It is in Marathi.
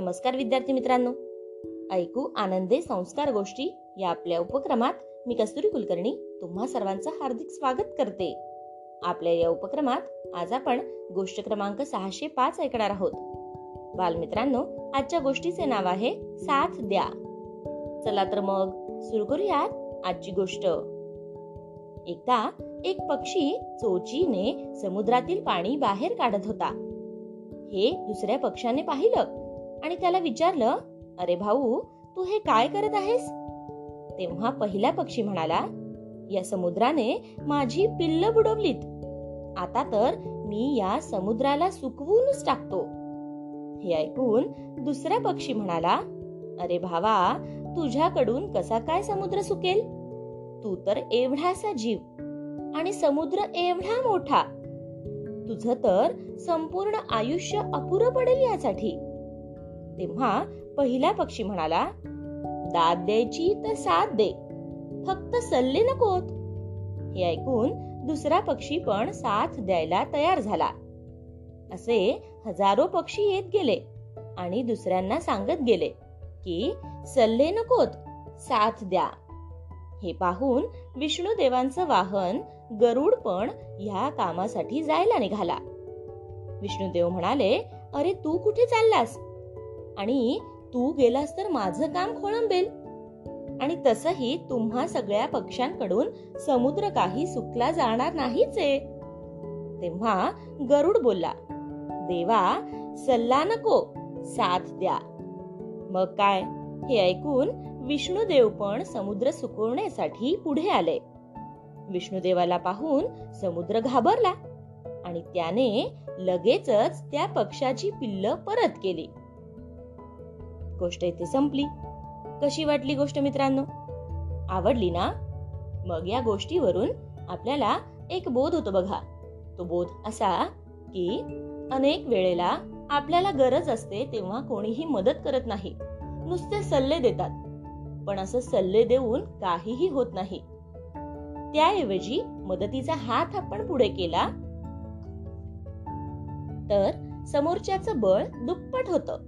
नमस्कार विद्यार्थी मित्रांनो. ऐकू आनंदे संस्कार गोष्टी या आपल्या उपक्रमात मी कस्तुरी कुलकर्णी तुम्हा सर्वांचं हार्दिक स्वागत करते. आपल्या या उपक्रमात आज आपण गोष्ट क्रमांक सहाशे पाच ऐकणार आहोत. बालमित्रांनो आजच्या गोष्टीचे नाव आहे साथ द्या. चला तर मग सुरू करूयात आजची गोष्ट. एकदा एक पक्षी चोचीने समुद्रातील पाणी बाहेर काढत होता. हे दुसऱ्या पक्षाने पाहिलं. आणि त्याला विचारलं अरे भाऊ तू हे काय करत आहेस? तेव्हा पहिला पक्षी म्हणाला या समुद्राने माझी पिल्ल बुडवलीत. आता तर मी या समुद्राला सुकवूनच टाकतो. हे ऐकून दुसरा पक्षी म्हणाला अरे भावा तुझ्याकडून कसा काय समुद्र सुकेल? तू तर एवढासा जीव आणि समुद्र एवढा मोठा. तुझ तर संपूर्ण आयुष्य अपुरं पडेल यासाठी. तेव्हा पहिला पक्षी म्हणाला दाद द्यायची तर साथ दे. फक्त सल्ले नकोत हे ऐकून दुसरा पक्षी पण साथ द्यायला तयार झाला. असे हजारो पक्षी येत गेले आणि दुसऱ्यांना सांगत गेले की सल्ले नकोत साथ द्या. हे पाहून विष्णुदेवांचं वाहन गरुड पण ह्या कामासाठी जायला निघाला. विष्णुदेव म्हणाले अरे तू कुठे चाललास? आणि तू गेलास तर माझं काम खोळंबेल. आणि तसही तुम्हा सगळ्या पक्ष्यांकडून समुद्र काही सुकला जाणार नाहीच आहे. तेव्हा गरुड बोलला देवा सल्ला नको साथ द्या. मग काय हे ऐकून विष्णुदेव पण समुद्र सुकवण्यासाठी पुढे आले. विष्णुदेवाला पाहून समुद्र घाबरला आणि त्याने लगेचच त्या पक्षाची पिल्ल परत केली. गोष्ट इथे संपली. कशी वाटली गोष्ट मित्रांनो? आवडली ना? मग या गोष्टीवरून आपल्याला एक बोध होतो बघा. तो बोध असा की अनेक वेळेला आपल्याला गरज असते तेव्हा कोणीही मदत करत नाही. नुसते सल्ले देतात. पण असं सल्ले देऊन काहीही होत नाही. त्याऐवजी मदतीचा हात आपण पुढे केला तर समोरच्याचं बळ दुप्पट होतं.